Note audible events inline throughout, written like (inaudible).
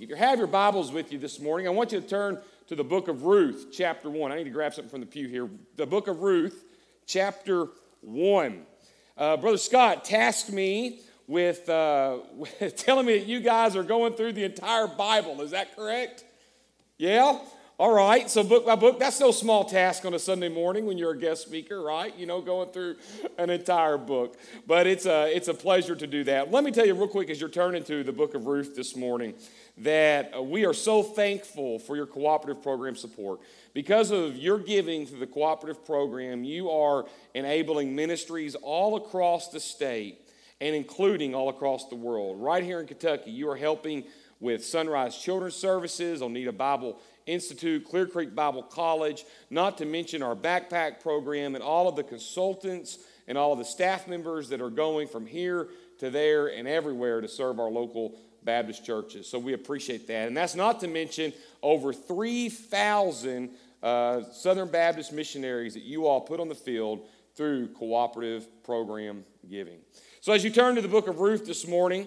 If you have your Bibles with you this morning, I want you to turn to the book of Ruth, chapter 1. I need to grab something from the pew here. The book of Ruth, chapter 1. Uh, Brother Scott tasked me with, uh, (laughs) with telling me that you guys are going through the entire Bible. Is that correct? Yeah? All right, so book by book, that's no small task on a Sunday morning when you're a guest speaker, right? You know, going through an entire book. But it's a, it's a pleasure to do that. Let me tell you real quick as you're turning to the book of Ruth this morning that uh, we are so thankful for your cooperative program support. Because of your giving to the cooperative program, you are enabling ministries all across the state and including all across the world. Right here in Kentucky, you are helping with Sunrise Children's Services, Oneida Bible Institute, Clear Creek Bible College, not to mention our backpack program and all of the consultants and all of the staff members that are going from here to there and everywhere to serve our local Baptist churches. So we appreciate that. And that's not to mention over 3,000 uh, Southern Baptist missionaries that you all put on the field through cooperative program giving. So as you turn to the book of Ruth this morning,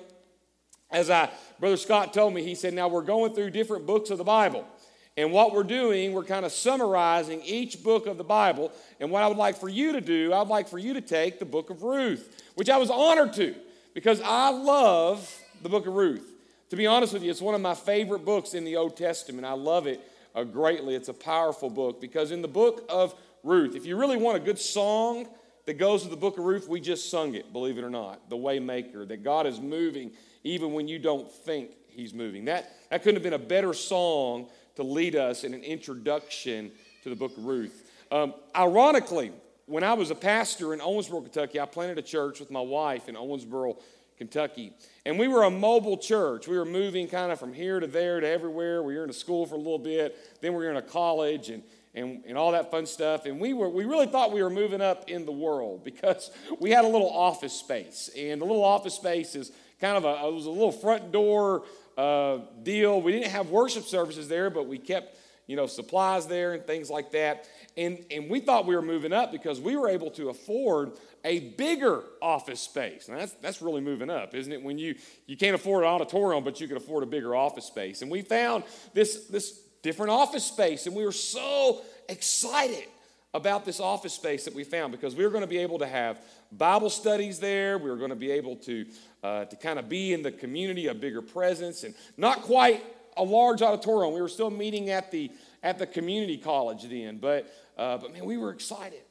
as I, Brother Scott told me, he said, now we're going through different books of the Bible. And what we're doing, we're kind of summarizing each book of the Bible. And what I would like for you to do, I'd like for you to take the book of Ruth, which I was honored to because I love the book of Ruth. To be honest with you, it's one of my favorite books in the Old Testament. I love it uh, greatly. It's a powerful book because in the book of Ruth, if you really want a good song that goes with the book of Ruth, we just sung it, believe it or not. The Waymaker, that God is moving even when you don't think He's moving. That, that couldn't have been a better song to lead us in an introduction to the book of Ruth. Um, ironically, when I was a pastor in Owensboro, Kentucky, I planted a church with my wife in Owensboro, Kentucky. And we were a mobile church. We were moving kind of from here to there to everywhere. We were in a school for a little bit, then we were in a college and, and, and all that fun stuff. And we, were, we really thought we were moving up in the world because (laughs) we had a little office space. And the little office space is kind of a, it was a little front door uh, deal. We didn't have worship services there, but we kept, you know, supplies there and things like that. And, and we thought we were moving up because we were able to afford a bigger office space. Now that's, that's really moving up, isn't it? When you, you can't afford an auditorium, but you can afford a bigger office space. And we found this, this different office space, and we were so excited about this office space that we found because we were going to be able to have Bible studies there. We were going to be able to, uh, to kind of be in the community, a bigger presence, and not quite a large auditorium. We were still meeting at the, at the community college then, but, uh, but man, we were excited.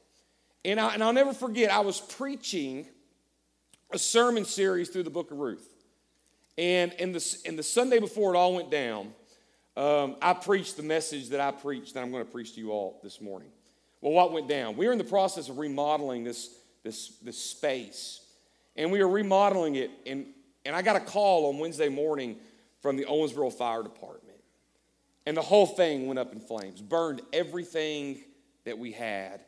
And, I, and I'll never forget, I was preaching a sermon series through the book of Ruth. And in the, in the Sunday before it all went down, um, I preached the message that I preached that I'm going to preach to you all this morning. Well, what went down? We were in the process of remodeling this, this, this space, and we were remodeling it. And, and I got a call on Wednesday morning from the Owensboro Fire Department. And the whole thing went up in flames, burned everything that we had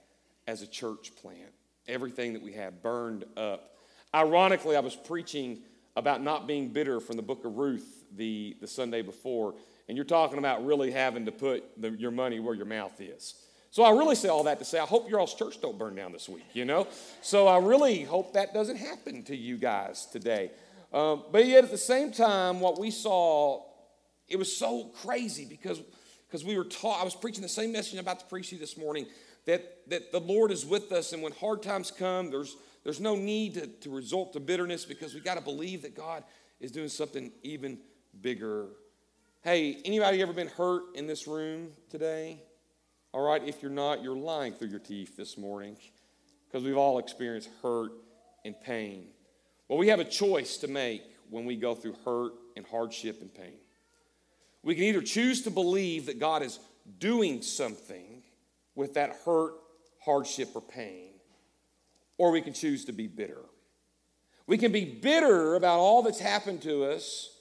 as a church plant. Everything that we had burned up. Ironically, I was preaching about not being bitter from the book of Ruth the, the Sunday before, and you're talking about really having to put the, your money where your mouth is. So I really say all that to say, I hope your all's church don't burn down this week, you know? So I really hope that doesn't happen to you guys today. Um, but yet at the same time, what we saw, it was so crazy because, because we were taught, I was preaching the same message I'm about to preach you this morning, that, that the Lord is with us, and when hard times come, there's, there's no need to, to resort to bitterness because we got to believe that God is doing something even bigger. Hey, anybody ever been hurt in this room today? All right, if you're not, you're lying through your teeth this morning because we've all experienced hurt and pain. Well, we have a choice to make when we go through hurt and hardship and pain. We can either choose to believe that God is doing something with that hurt, hardship, or pain, or we can choose to be bitter. We can be bitter about all that's happened to us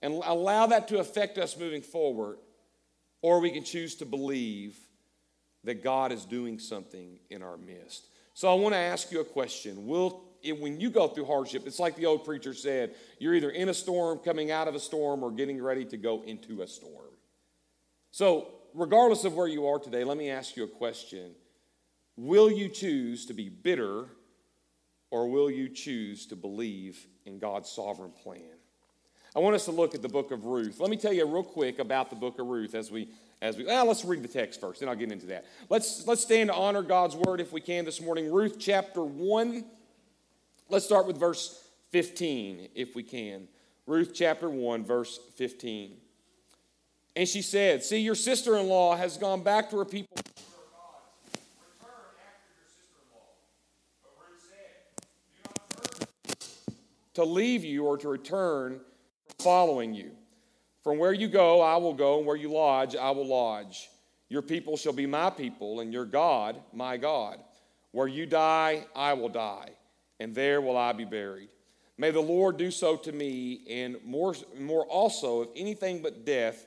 and allow that to affect us moving forward, or we can choose to believe that God is doing something in our midst. So I want to ask you a question. Will when you go through hardship, it's like the old preacher said, you're either in a storm, coming out of a storm, or getting ready to go into a storm. So, regardless of where you are today, let me ask you a question. Will you choose to be bitter or will you choose to believe in God's sovereign plan? I want us to look at the book of Ruth. Let me tell you real quick about the book of Ruth as we as we well, let's read the text first, then I'll get into that. Let's let's stand to honor God's word if we can this morning. Ruth chapter 1. Let's start with verse 15 if we can. Ruth chapter 1 verse 15. And she said, "See your sister-in-law has gone back to her people to leave you or to return following you. From where you go, I will go, and where you lodge, I will lodge. Your people shall be my people, and your God, my God. Where you die, I will die, and there will I be buried. May the Lord do so to me, and more, more also, if anything but death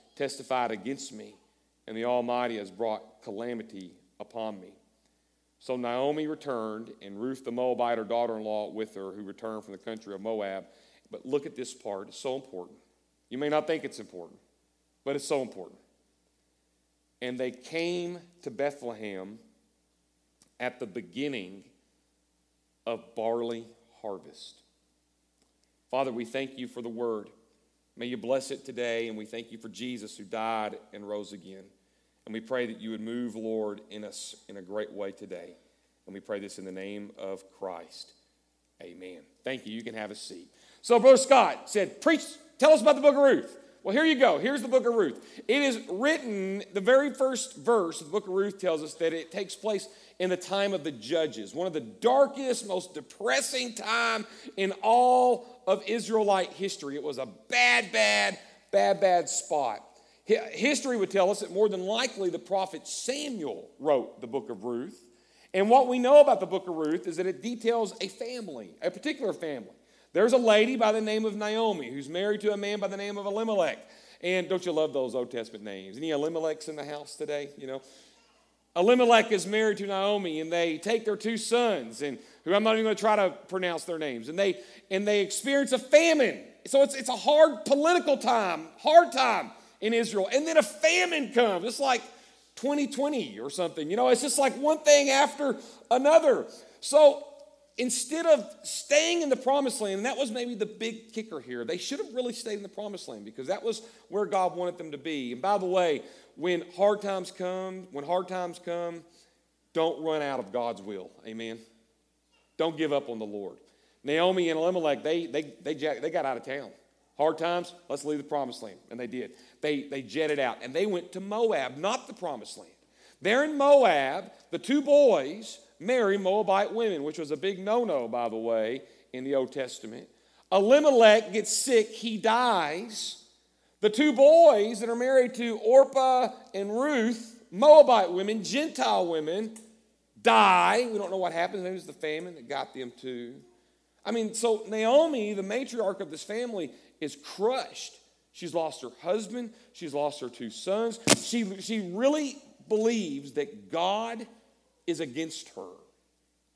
testified against me, and the Almighty has brought calamity upon me? So Naomi returned, and Ruth the Moabite, her daughter in law, with her, who returned from the country of Moab. But look at this part, it's so important. You may not think it's important, but it's so important. And they came to Bethlehem at the beginning of barley harvest. Father, we thank you for the word. May you bless it today, and we thank you for Jesus who died and rose again. And we pray that you would move, Lord, in us in a great way today. And we pray this in the name of Christ. Amen. Thank you. You can have a seat. So, Brother Scott said, Preach, tell us about the book of Ruth. Well, here you go. Here's the book of Ruth. It is written, the very first verse of the book of Ruth tells us that it takes place in the time of the judges, one of the darkest, most depressing time in all of Israelite history. It was a bad, bad, bad, bad spot. History would tell us that more than likely the prophet Samuel wrote the book of Ruth. And what we know about the book of Ruth is that it details a family, a particular family. There's a lady by the name of Naomi who's married to a man by the name of Elimelech. And don't you love those Old Testament names? Any Elimelechs in the house today? You know, Elimelech is married to Naomi, and they take their two sons, and who I'm not even going to try to pronounce their names, and they and they experience a famine. So it's it's a hard political time, hard time in Israel. And then a famine comes. It's like 2020 or something. You know, it's just like one thing after another. So instead of staying in the promised land, and that was maybe the big kicker here, they should have really stayed in the promised land because that was where God wanted them to be. And by the way, when hard times come, when hard times come, don't run out of God's will. Amen. Don't give up on the Lord. Naomi and Elimelech, they, they, they, they got out of town. Hard times, let's leave the promised land. And they did. They, they jetted out and they went to Moab, not the promised land. There in Moab, the two boys marry Moabite women, which was a big no no, by the way, in the Old Testament. Elimelech gets sick, he dies. The two boys that are married to Orpah and Ruth, Moabite women, Gentile women, die. We don't know what happened. It was the famine that got them too. I mean, so Naomi, the matriarch of this family, is crushed. She's lost her husband, she's lost her two sons. She, she really believes that God is against her.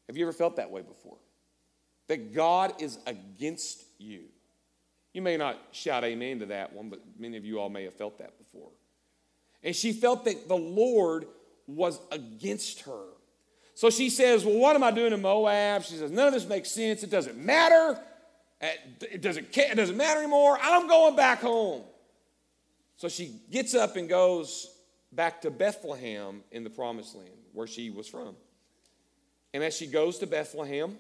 Have you ever felt that way before? That God is against you. You may not shout amen to that one, but many of you all may have felt that before. And she felt that the Lord was against her. So she says, Well, what am I doing in Moab? She says, None of this makes sense. It doesn't matter. It doesn't, it doesn't matter anymore. I'm going back home. So she gets up and goes back to Bethlehem in the promised land where she was from. And as she goes to Bethlehem,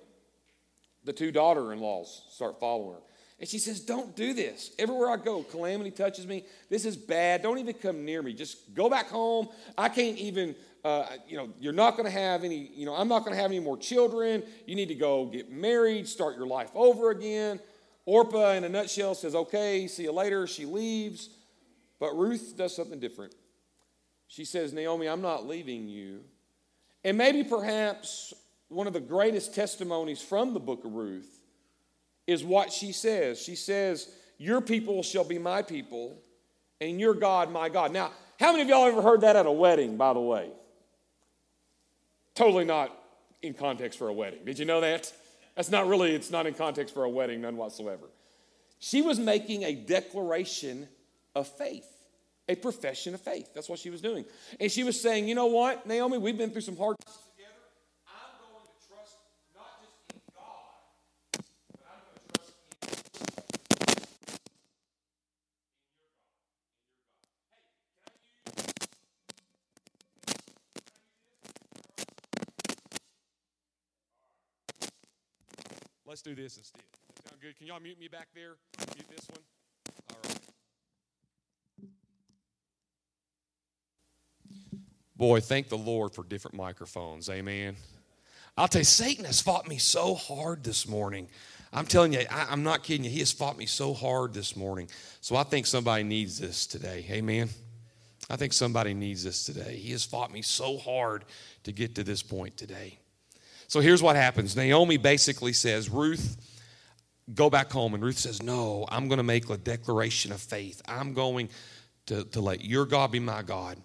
the two daughter in laws start following her. And she says, Don't do this. Everywhere I go, calamity touches me. This is bad. Don't even come near me. Just go back home. I can't even uh, you know, you're not going to have any, you know, I'm not going to have any more children. You need to go get married, start your life over again. Orpah, in a nutshell, says, okay, see you later. She leaves. But Ruth does something different. She says, Naomi, I'm not leaving you. And maybe perhaps one of the greatest testimonies from the book of Ruth is what she says. She says, Your people shall be my people, and your God my God. Now, how many of y'all ever heard that at a wedding, by the way? Totally not in context for a wedding. Did you know that? That's not really, it's not in context for a wedding, none whatsoever. She was making a declaration of faith, a profession of faith. That's what she was doing. And she was saying, you know what, Naomi, we've been through some hard times together. I'm going to trust not just in God, but I'm going to trust in Let's do this instead. Sound good? Can y'all mute me back there? Mute this one. All right. Boy, thank the Lord for different microphones. Amen. I'll tell you, Satan has fought me so hard this morning. I'm telling you, I, am not kidding you. He has fought me so hard this morning. So I think somebody needs this today. Amen. I think somebody needs this today. He has fought me so hard to get to this point today. So here's what happens Naomi basically says, Ruth, go back home. And Ruth says, No, I'm going to make a declaration of faith. I'm going to, to let your God be my God.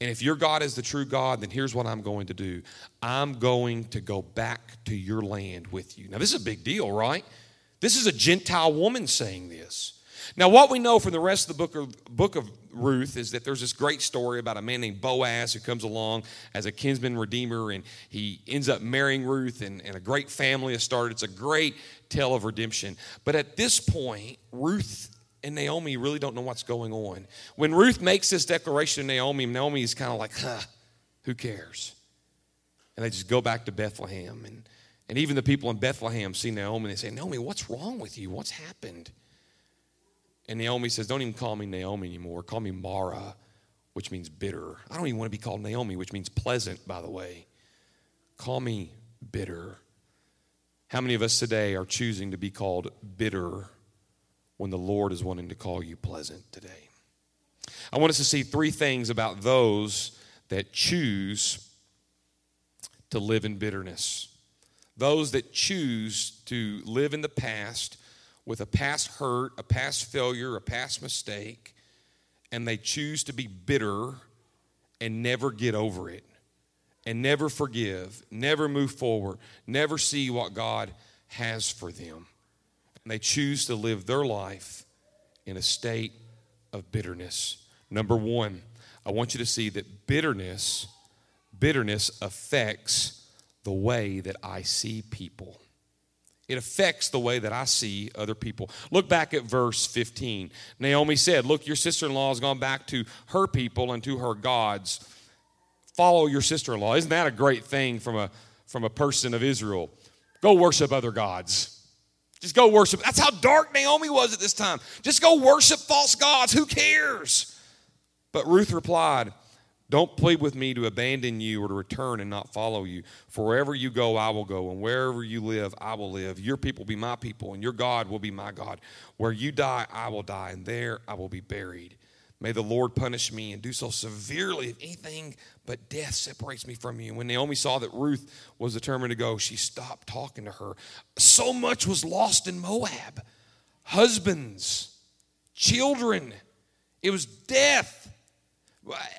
And if your God is the true God, then here's what I'm going to do I'm going to go back to your land with you. Now, this is a big deal, right? This is a Gentile woman saying this. Now, what we know from the rest of the book of, book of Ruth is that there's this great story about a man named Boaz who comes along as a kinsman redeemer and he ends up marrying Ruth and, and a great family is started. It's a great tale of redemption. But at this point, Ruth and Naomi really don't know what's going on. When Ruth makes this declaration to Naomi, Naomi is kind of like, huh, who cares? And they just go back to Bethlehem. And, and even the people in Bethlehem see Naomi and they say, Naomi, what's wrong with you? What's happened? And Naomi says, Don't even call me Naomi anymore. Call me Mara, which means bitter. I don't even want to be called Naomi, which means pleasant, by the way. Call me bitter. How many of us today are choosing to be called bitter when the Lord is wanting to call you pleasant today? I want us to see three things about those that choose to live in bitterness. Those that choose to live in the past with a past hurt, a past failure, a past mistake, and they choose to be bitter and never get over it, and never forgive, never move forward, never see what God has for them. And they choose to live their life in a state of bitterness. Number one, I want you to see that bitterness, bitterness affects the way that I see people. It affects the way that I see other people. Look back at verse 15. Naomi said, Look, your sister in law has gone back to her people and to her gods. Follow your sister in law. Isn't that a great thing from a, from a person of Israel? Go worship other gods. Just go worship. That's how dark Naomi was at this time. Just go worship false gods. Who cares? But Ruth replied, don't plead with me to abandon you or to return and not follow you. For wherever you go, I will go, and wherever you live, I will live. Your people be my people, and your God will be my God. Where you die, I will die, and there I will be buried. May the Lord punish me and do so severely if anything but death separates me from you. When Naomi saw that Ruth was determined to go, she stopped talking to her. So much was lost in Moab husbands, children, it was death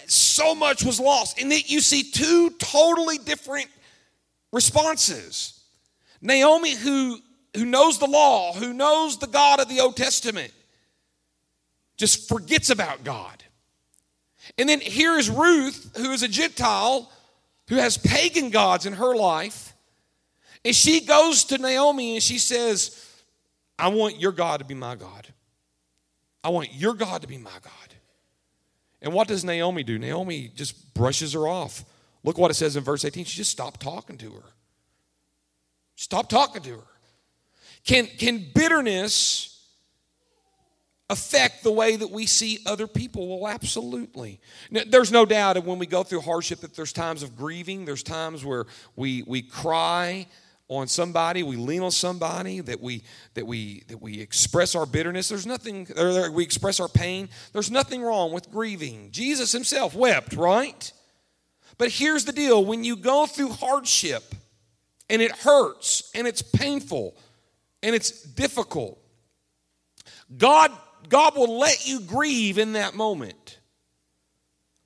so much was lost. And you see two totally different responses. Naomi, who, who knows the law, who knows the God of the Old Testament, just forgets about God. And then here is Ruth, who is a Gentile, who has pagan gods in her life. And she goes to Naomi and she says, I want your God to be my God. I want your God to be my God. And what does Naomi do? Naomi just brushes her off. Look what it says in verse 18. She just stopped talking to her. Stop talking to her. Can, can bitterness affect the way that we see other people? Well, absolutely. Now, there's no doubt that when we go through hardship that there's times of grieving, there's times where we, we cry, on somebody, we lean on somebody, that we that we that we express our bitterness. There's nothing or we express our pain. There's nothing wrong with grieving. Jesus himself wept, right? But here's the deal, when you go through hardship and it hurts and it's painful and it's difficult, God, God will let you grieve in that moment.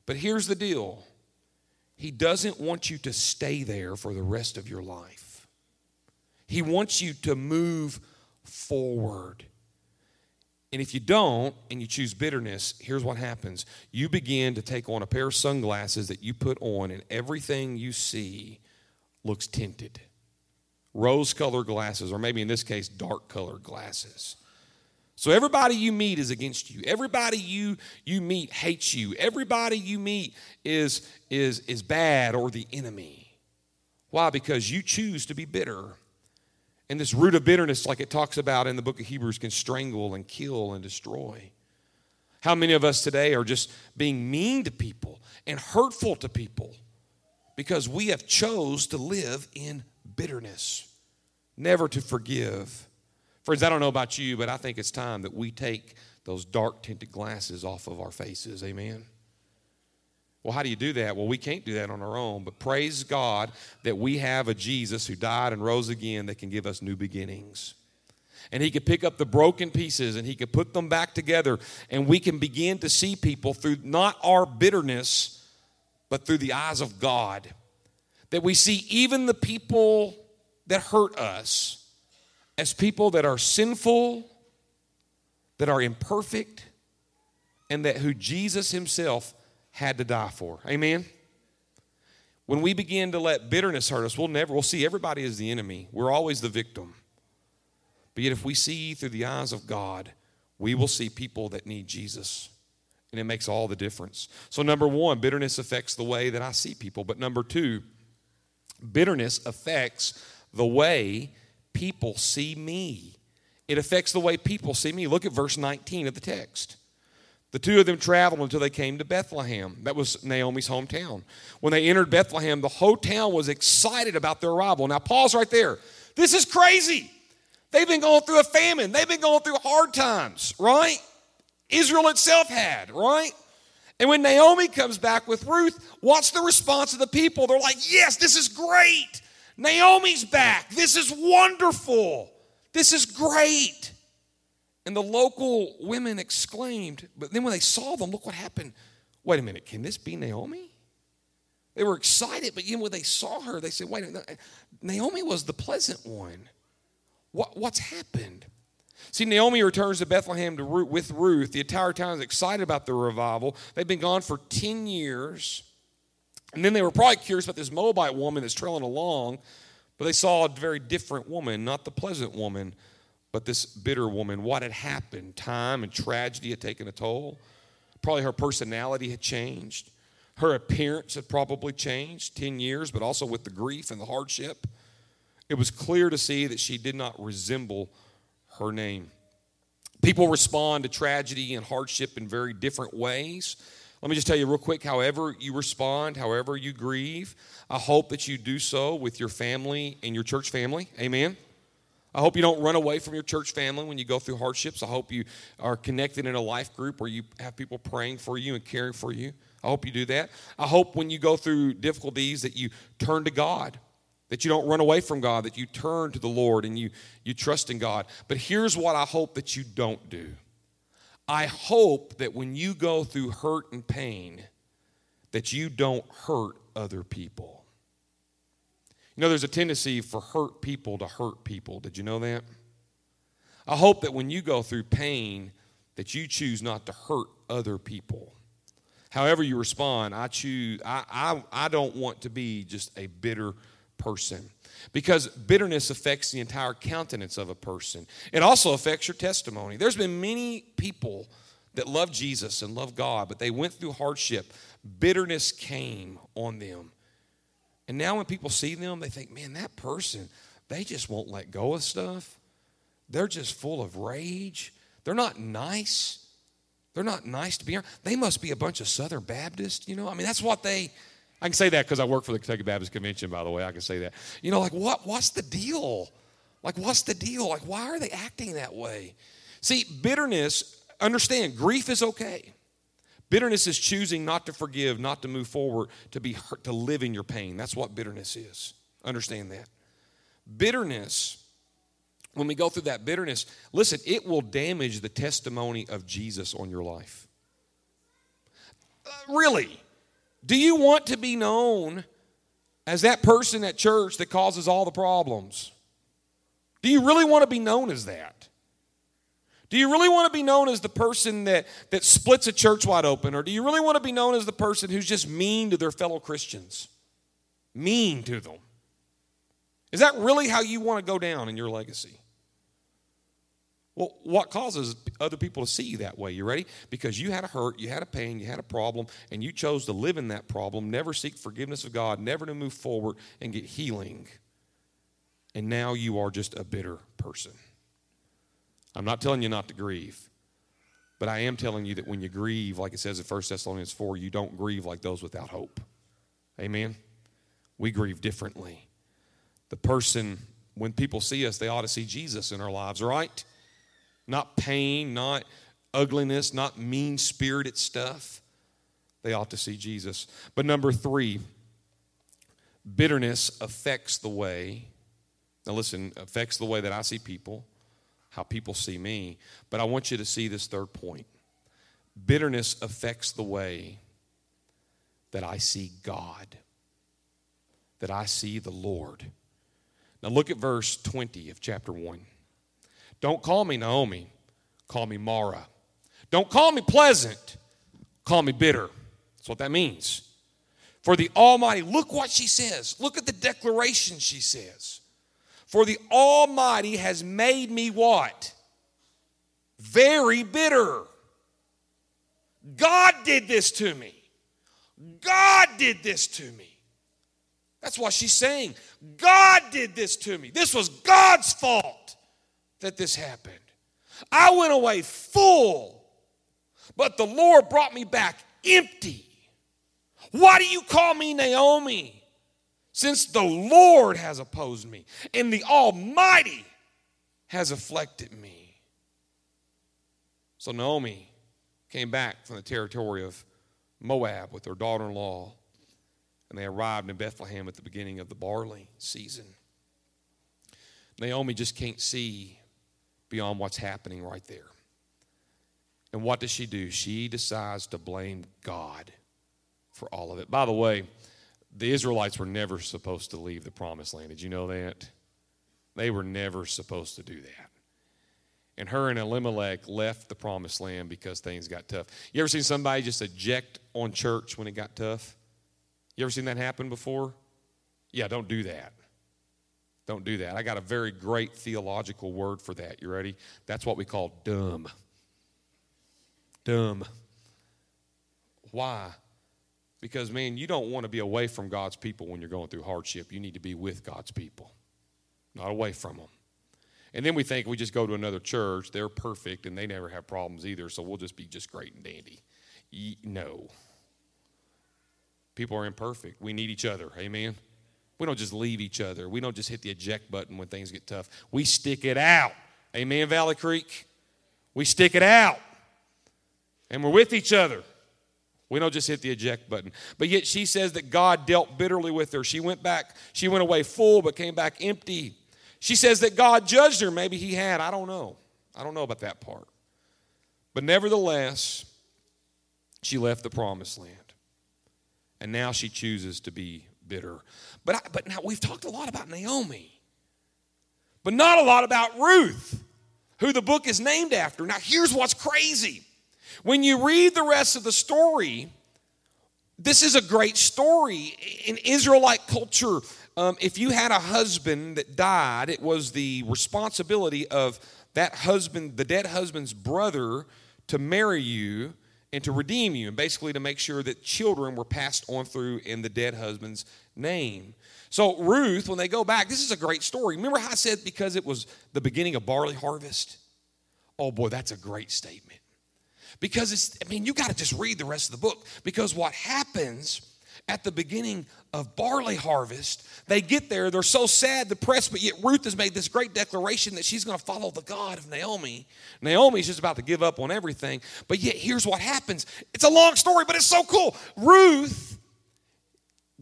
But here's the deal He doesn't want you to stay there for the rest of your life, He wants you to move forward. And if you don't and you choose bitterness, here's what happens. You begin to take on a pair of sunglasses that you put on, and everything you see looks tinted. Rose colored glasses, or maybe in this case, dark colored glasses. So everybody you meet is against you. Everybody you you meet hates you. Everybody you meet is is is bad or the enemy. Why? Because you choose to be bitter. And this root of bitterness, like it talks about in the book of Hebrews, can strangle and kill and destroy. How many of us today are just being mean to people and hurtful to people because we have chose to live in bitterness, never to forgive. Friends, I don't know about you, but I think it's time that we take those dark tinted glasses off of our faces. Amen. Well, how do you do that? Well, we can't do that on our own, but praise God that we have a Jesus who died and rose again that can give us new beginnings. And he could pick up the broken pieces and he could put them back together, and we can begin to see people through not our bitterness, but through the eyes of God. That we see even the people that hurt us as people that are sinful, that are imperfect, and that who Jesus himself had to die for. Amen? When we begin to let bitterness hurt us, we'll never, we'll see everybody as the enemy. We're always the victim. But yet, if we see through the eyes of God, we will see people that need Jesus. And it makes all the difference. So, number one, bitterness affects the way that I see people. But number two, bitterness affects the way people see me. It affects the way people see me. Look at verse 19 of the text. The two of them traveled until they came to Bethlehem. That was Naomi's hometown. When they entered Bethlehem, the whole town was excited about their arrival. Now, pause right there. This is crazy. They've been going through a famine, they've been going through hard times, right? Israel itself had, right? And when Naomi comes back with Ruth, what's the response of the people? They're like, Yes, this is great. Naomi's back. This is wonderful. This is great. And the local women exclaimed, but then when they saw them, look what happened. Wait a minute, can this be Naomi? They were excited, but even when they saw her, they said, wait a minute, Naomi was the pleasant one. What, what's happened? See, Naomi returns to Bethlehem to Ruth, with Ruth. The entire town is excited about the revival. They've been gone for 10 years. And then they were probably curious about this Moabite woman that's trailing along, but they saw a very different woman, not the pleasant woman but this bitter woman, what had happened? Time and tragedy had taken a toll. Probably her personality had changed. Her appearance had probably changed 10 years, but also with the grief and the hardship. It was clear to see that she did not resemble her name. People respond to tragedy and hardship in very different ways. Let me just tell you real quick however you respond, however you grieve, I hope that you do so with your family and your church family. Amen. I hope you don't run away from your church family when you go through hardships. I hope you are connected in a life group where you have people praying for you and caring for you. I hope you do that. I hope when you go through difficulties that you turn to God, that you don't run away from God, that you turn to the Lord and you, you trust in God. But here's what I hope that you don't do I hope that when you go through hurt and pain, that you don't hurt other people. You know, there's a tendency for hurt people to hurt people. Did you know that? I hope that when you go through pain, that you choose not to hurt other people. However you respond, I choose, I, I, I don't want to be just a bitter person. Because bitterness affects the entire countenance of a person. It also affects your testimony. There's been many people that love Jesus and love God, but they went through hardship. Bitterness came on them. And now when people see them, they think, man, that person, they just won't let go of stuff. They're just full of rage. They're not nice. They're not nice to be around. They must be a bunch of Southern Baptists, you know? I mean, that's what they, I can say that because I work for the Kentucky Baptist Convention, by the way. I can say that. You know, like, what, what's the deal? Like, what's the deal? Like, why are they acting that way? See, bitterness, understand, grief is okay. Bitterness is choosing not to forgive, not to move forward, to be hurt, to live in your pain. That's what bitterness is. Understand that. Bitterness when we go through that bitterness, listen, it will damage the testimony of Jesus on your life. Uh, really? Do you want to be known as that person at church that causes all the problems? Do you really want to be known as that? Do you really want to be known as the person that, that splits a church wide open? Or do you really want to be known as the person who's just mean to their fellow Christians? Mean to them. Is that really how you want to go down in your legacy? Well, what causes other people to see you that way? You ready? Because you had a hurt, you had a pain, you had a problem, and you chose to live in that problem, never seek forgiveness of God, never to move forward and get healing. And now you are just a bitter person. I'm not telling you not to grieve, but I am telling you that when you grieve, like it says in 1 Thessalonians 4, you don't grieve like those without hope. Amen? We grieve differently. The person, when people see us, they ought to see Jesus in our lives, right? Not pain, not ugliness, not mean spirited stuff. They ought to see Jesus. But number three, bitterness affects the way, now listen, affects the way that I see people, how people see me. But I want you to see this third point. Bitterness affects the way that I see God, that I see the Lord. Now look at verse 20 of chapter 1. Don't call me Naomi, call me Mara. Don't call me pleasant, call me bitter. That's what that means. For the Almighty, look what she says. Look at the declaration she says. For the Almighty has made me what? Very bitter. God did this to me. God did this to me. That's what she's saying. God did this to me. This was God's fault that this happened. I went away full, but the Lord brought me back empty. Why do you call me Naomi? Since the Lord has opposed me and the Almighty has afflicted me. So Naomi came back from the territory of Moab with her daughter in law, and they arrived in Bethlehem at the beginning of the barley season. Naomi just can't see beyond what's happening right there. And what does she do? She decides to blame God for all of it. By the way, the Israelites were never supposed to leave the promised land. Did you know that? They were never supposed to do that. And her and Elimelech left the promised land because things got tough. You ever seen somebody just eject on church when it got tough? You ever seen that happen before? Yeah, don't do that. Don't do that. I got a very great theological word for that. You ready? That's what we call dumb. Dumb. Why? Because, man, you don't want to be away from God's people when you're going through hardship. You need to be with God's people, not away from them. And then we think we just go to another church, they're perfect and they never have problems either, so we'll just be just great and dandy. No. People are imperfect. We need each other. Amen. We don't just leave each other. We don't just hit the eject button when things get tough. We stick it out. Amen, Valley Creek? We stick it out. And we're with each other. We don't just hit the eject button. But yet she says that God dealt bitterly with her. She went back, she went away full, but came back empty. She says that God judged her. Maybe he had. I don't know. I don't know about that part. But nevertheless, she left the promised land. And now she chooses to be bitter. But, I, but now we've talked a lot about Naomi, but not a lot about Ruth, who the book is named after. Now, here's what's crazy. When you read the rest of the story, this is a great story. In Israelite culture, um, if you had a husband that died, it was the responsibility of that husband, the dead husband's brother, to marry you and to redeem you, and basically to make sure that children were passed on through in the dead husband's name. So, Ruth, when they go back, this is a great story. Remember how I said because it was the beginning of barley harvest? Oh boy, that's a great statement. Because it's, I mean, you got to just read the rest of the book. Because what happens at the beginning of barley harvest, they get there, they're so sad, depressed, but yet Ruth has made this great declaration that she's going to follow the God of Naomi. Naomi's just about to give up on everything, but yet here's what happens. It's a long story, but it's so cool. Ruth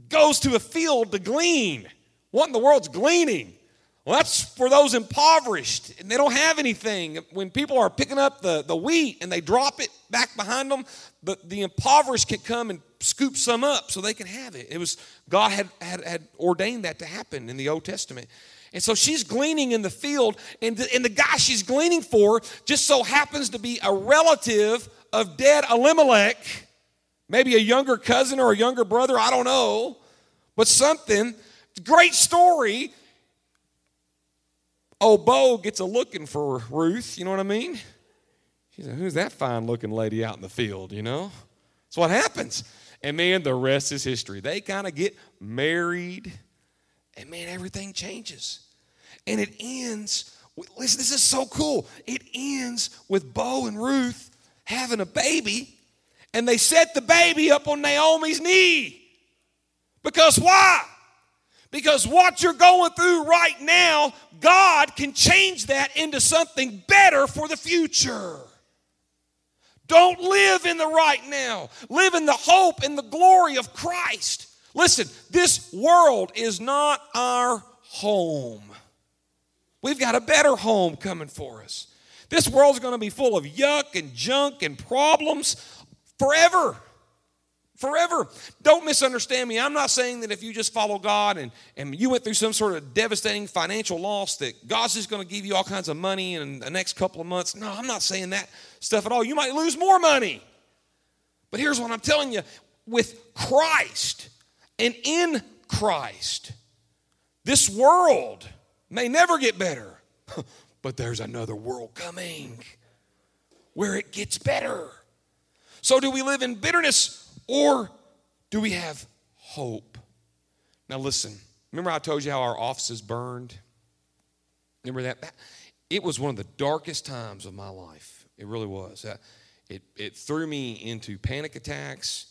goes to a field to glean. What in the world's gleaning? Well, that's for those impoverished and they don't have anything. When people are picking up the, the wheat and they drop it back behind them, the, the impoverished can come and scoop some up so they can have it. It was God had, had, had ordained that to happen in the Old Testament. And so she's gleaning in the field, and the, and the guy she's gleaning for just so happens to be a relative of dead Elimelech, maybe a younger cousin or a younger brother, I don't know, but something. Great story. Oh, Bo gets a looking for Ruth, you know what I mean? Who's that fine looking lady out in the field, you know? That's what happens. And man, the rest is history. They kind of get married, and man, everything changes. And it ends, with, listen, this is so cool. It ends with Bo and Ruth having a baby, and they set the baby up on Naomi's knee. Because why? Because what you're going through right now, God can change that into something better for the future. Don't live in the right now. Live in the hope and the glory of Christ. Listen, this world is not our home. We've got a better home coming for us. This world's going to be full of yuck and junk and problems forever forever. Don't misunderstand me. I'm not saying that if you just follow God and, and you went through some sort of devastating financial loss, that God's just going to give you all kinds of money in the next couple of months. No, I'm not saying that stuff at all. You might lose more money. But here's what I'm telling you with Christ and in Christ, this world may never get better, (laughs) but there's another world coming where it gets better. So, do we live in bitterness or do we have hope? Now, listen, remember I told you how our offices burned? Remember that? It was one of the darkest times of my life. It really was. It, it threw me into panic attacks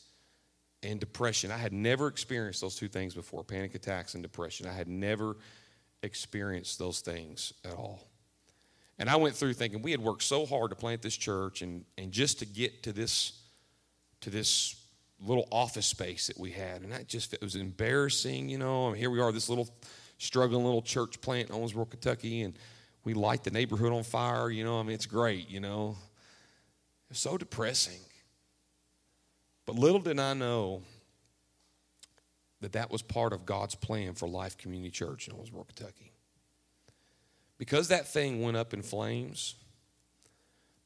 and depression. I had never experienced those two things before panic attacks and depression. I had never experienced those things at all. And I went through thinking we had worked so hard to plant this church and, and just to get to this, to this little office space that we had. And that just it was embarrassing, you know. I mean, here we are, this little struggling little church plant in Owensboro, Kentucky, and we light the neighborhood on fire, you know. I mean, it's great, you know. It's so depressing. But little did I know that that was part of God's plan for Life Community Church in Owensboro, Kentucky. Because that thing went up in flames,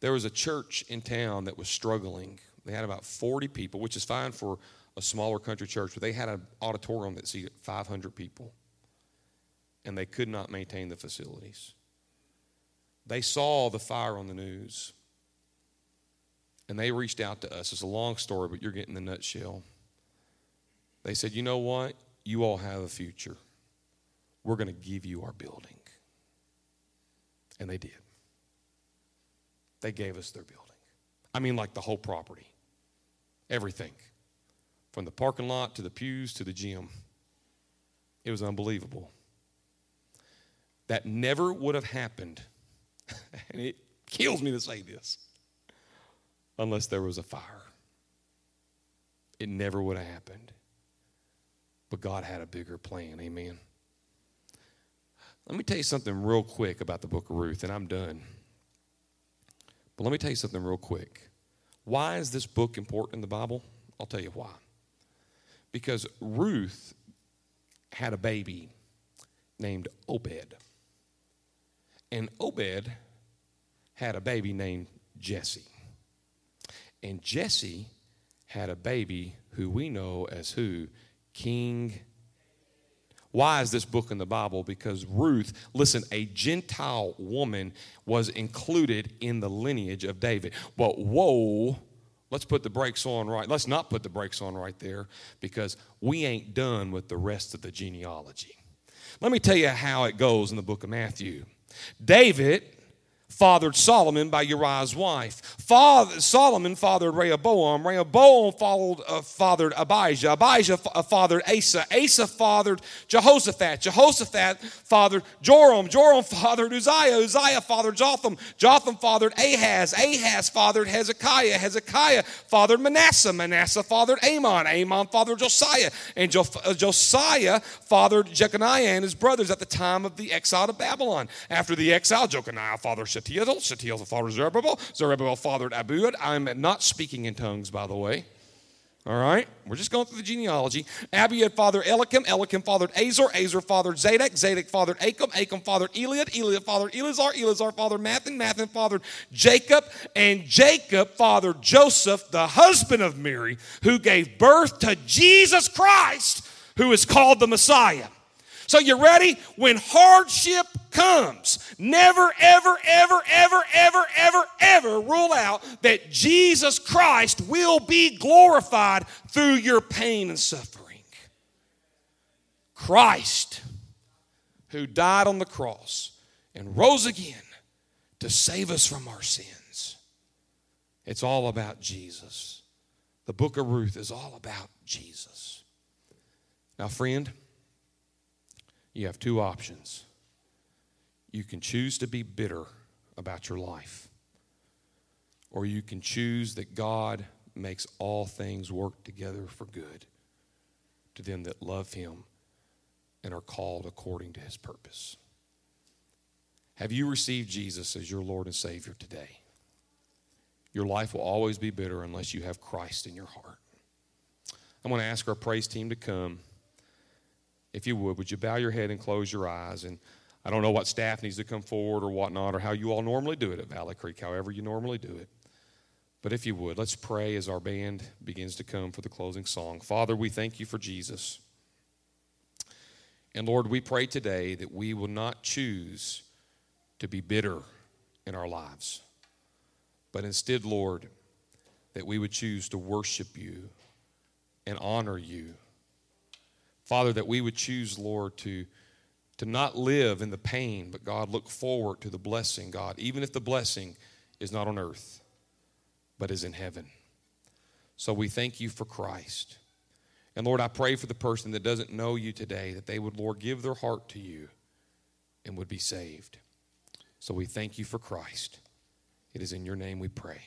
there was a church in town that was struggling they had about 40 people, which is fine for a smaller country church, but they had an auditorium that seated 500 people, and they could not maintain the facilities. They saw the fire on the news, and they reached out to us. It's a long story, but you're getting the nutshell. They said, You know what? You all have a future. We're going to give you our building. And they did. They gave us their building. I mean, like the whole property. Everything. From the parking lot to the pews to the gym. It was unbelievable. That never would have happened. (laughs) and it kills me to say this unless there was a fire. It never would have happened. But God had a bigger plan. Amen. Let me tell you something real quick about the book of Ruth, and I'm done. But let me tell you something real quick. Why is this book important in the Bible? I'll tell you why. Because Ruth had a baby named Obed. And Obed had a baby named Jesse. And Jesse had a baby who we know as who? King why is this book in the Bible? Because Ruth, listen, a Gentile woman was included in the lineage of David. But whoa, let's put the brakes on right. Let's not put the brakes on right there because we ain't done with the rest of the genealogy. Let me tell you how it goes in the book of Matthew. David fathered Solomon by Uriah's wife. Father, Solomon fathered Rehoboam. Rehoboam followed, uh, fathered Abijah. Abijah uh, fathered Asa. Asa fathered Jehoshaphat. Jehoshaphat fathered Joram. Joram (laughs) fathered Uzziah. Uzziah fathered Jotham. Jotham fathered Ahaz. Ahaz fathered Hezekiah. Hezekiah fathered Manasseh. Manasseh fathered Amon. Amon fathered Josiah. And jo- uh, Josiah fathered Jeconiah and his brothers at the time of the exile to Babylon. After the exile, Jeconiah fathered Shealtiel. Shealtiel fathered Zerubbabel. Zerubbabel fathered Abiud. I'm not speaking in tongues, by the way. All right, we're just going through the genealogy. Abiud fathered Eliakim, Eliakim fathered Azor, Azor fathered Zadok, Zadok fathered Achim, Achim fathered Eliud, Eliud fathered Eleazar, Eleazar fathered Matthan, Matthan fathered Jacob, and Jacob fathered Joseph, the husband of Mary, who gave birth to Jesus Christ, who is called the Messiah. So you ready? When hardship comes, never, ever, ever, ever, ever, ever, ever rule out that Jesus Christ will be glorified through your pain and suffering. Christ, who died on the cross and rose again to save us from our sins. It's all about Jesus. The book of Ruth is all about Jesus. Now, friend, you have two options. You can choose to be bitter about your life, or you can choose that God makes all things work together for good to them that love Him and are called according to His purpose. Have you received Jesus as your Lord and Savior today? Your life will always be bitter unless you have Christ in your heart. I'm going to ask our praise team to come if you would, would you bow your head and close your eyes? And I don't know what staff needs to come forward or whatnot, or how you all normally do it at Valley Creek, however you normally do it. But if you would, let's pray as our band begins to come for the closing song. Father, we thank you for Jesus. And Lord, we pray today that we will not choose to be bitter in our lives, but instead, Lord, that we would choose to worship you and honor you Father, that we would choose, Lord, to, to not live in the pain, but God, look forward to the blessing, God, even if the blessing is not on earth, but is in heaven. So we thank you for Christ. And Lord, I pray for the person that doesn't know you today that they would, Lord, give their heart to you and would be saved. So we thank you for Christ. It is in your name we pray.